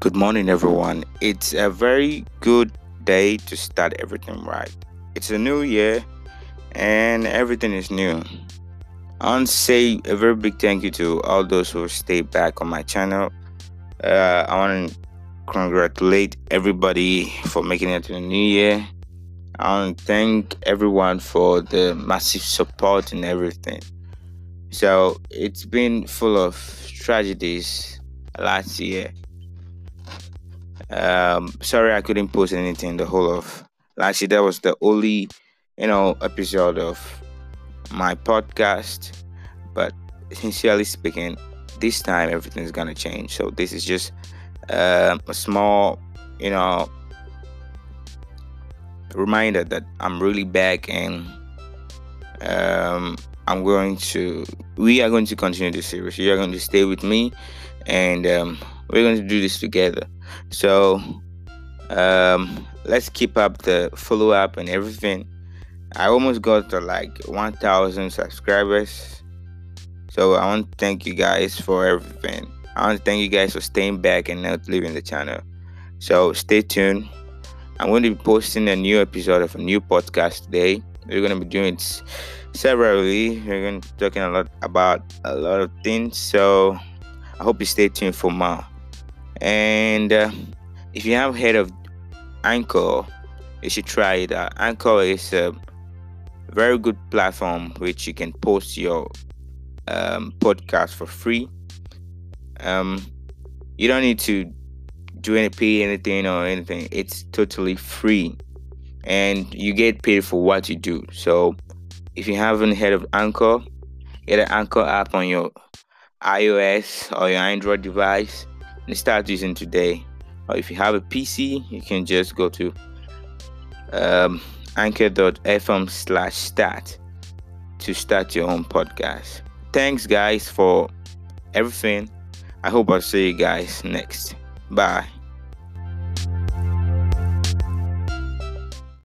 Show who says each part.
Speaker 1: Good morning, everyone. It's a very good day to start everything right. It's a new year and everything is new. I want to say a very big thank you to all those who stay back on my channel. Uh, I want to congratulate everybody for making it to the new year. I want to thank everyone for the massive support and everything. So it's been full of tragedies last year. Um, sorry I couldn't post anything the whole of last year. That was the only, you know, episode of my podcast. But sincerely speaking, this time everything's gonna change. So this is just um, a small, you know, reminder that I'm really back and um, I'm going to, we are going to continue the series. You are going to stay with me and um, we're going to do this together. So um, let's keep up the follow up and everything. I almost got to like 1,000 subscribers. So I want to thank you guys for everything. I want to thank you guys for staying back and not leaving the channel. So stay tuned. I'm going to be posting a new episode of a new podcast today. We're going to be doing it. We're going to be talking a lot about a lot of things. So I hope you stay tuned for more. And uh, if you have heard of Anchor, you should try it. Uh, Anchor is a very good platform which you can post your um, podcast for free. Um, you don't need to do any pay anything or anything. It's totally free, and you get paid for what you do. So, if you haven't heard of Anchor, get an Anchor app on your iOS or your Android device and start using today. Or if you have a PC, you can just go to um, anchor.fm slash start to start your own podcast. Thanks, guys, for everything. I hope I'll see you guys next. Bye.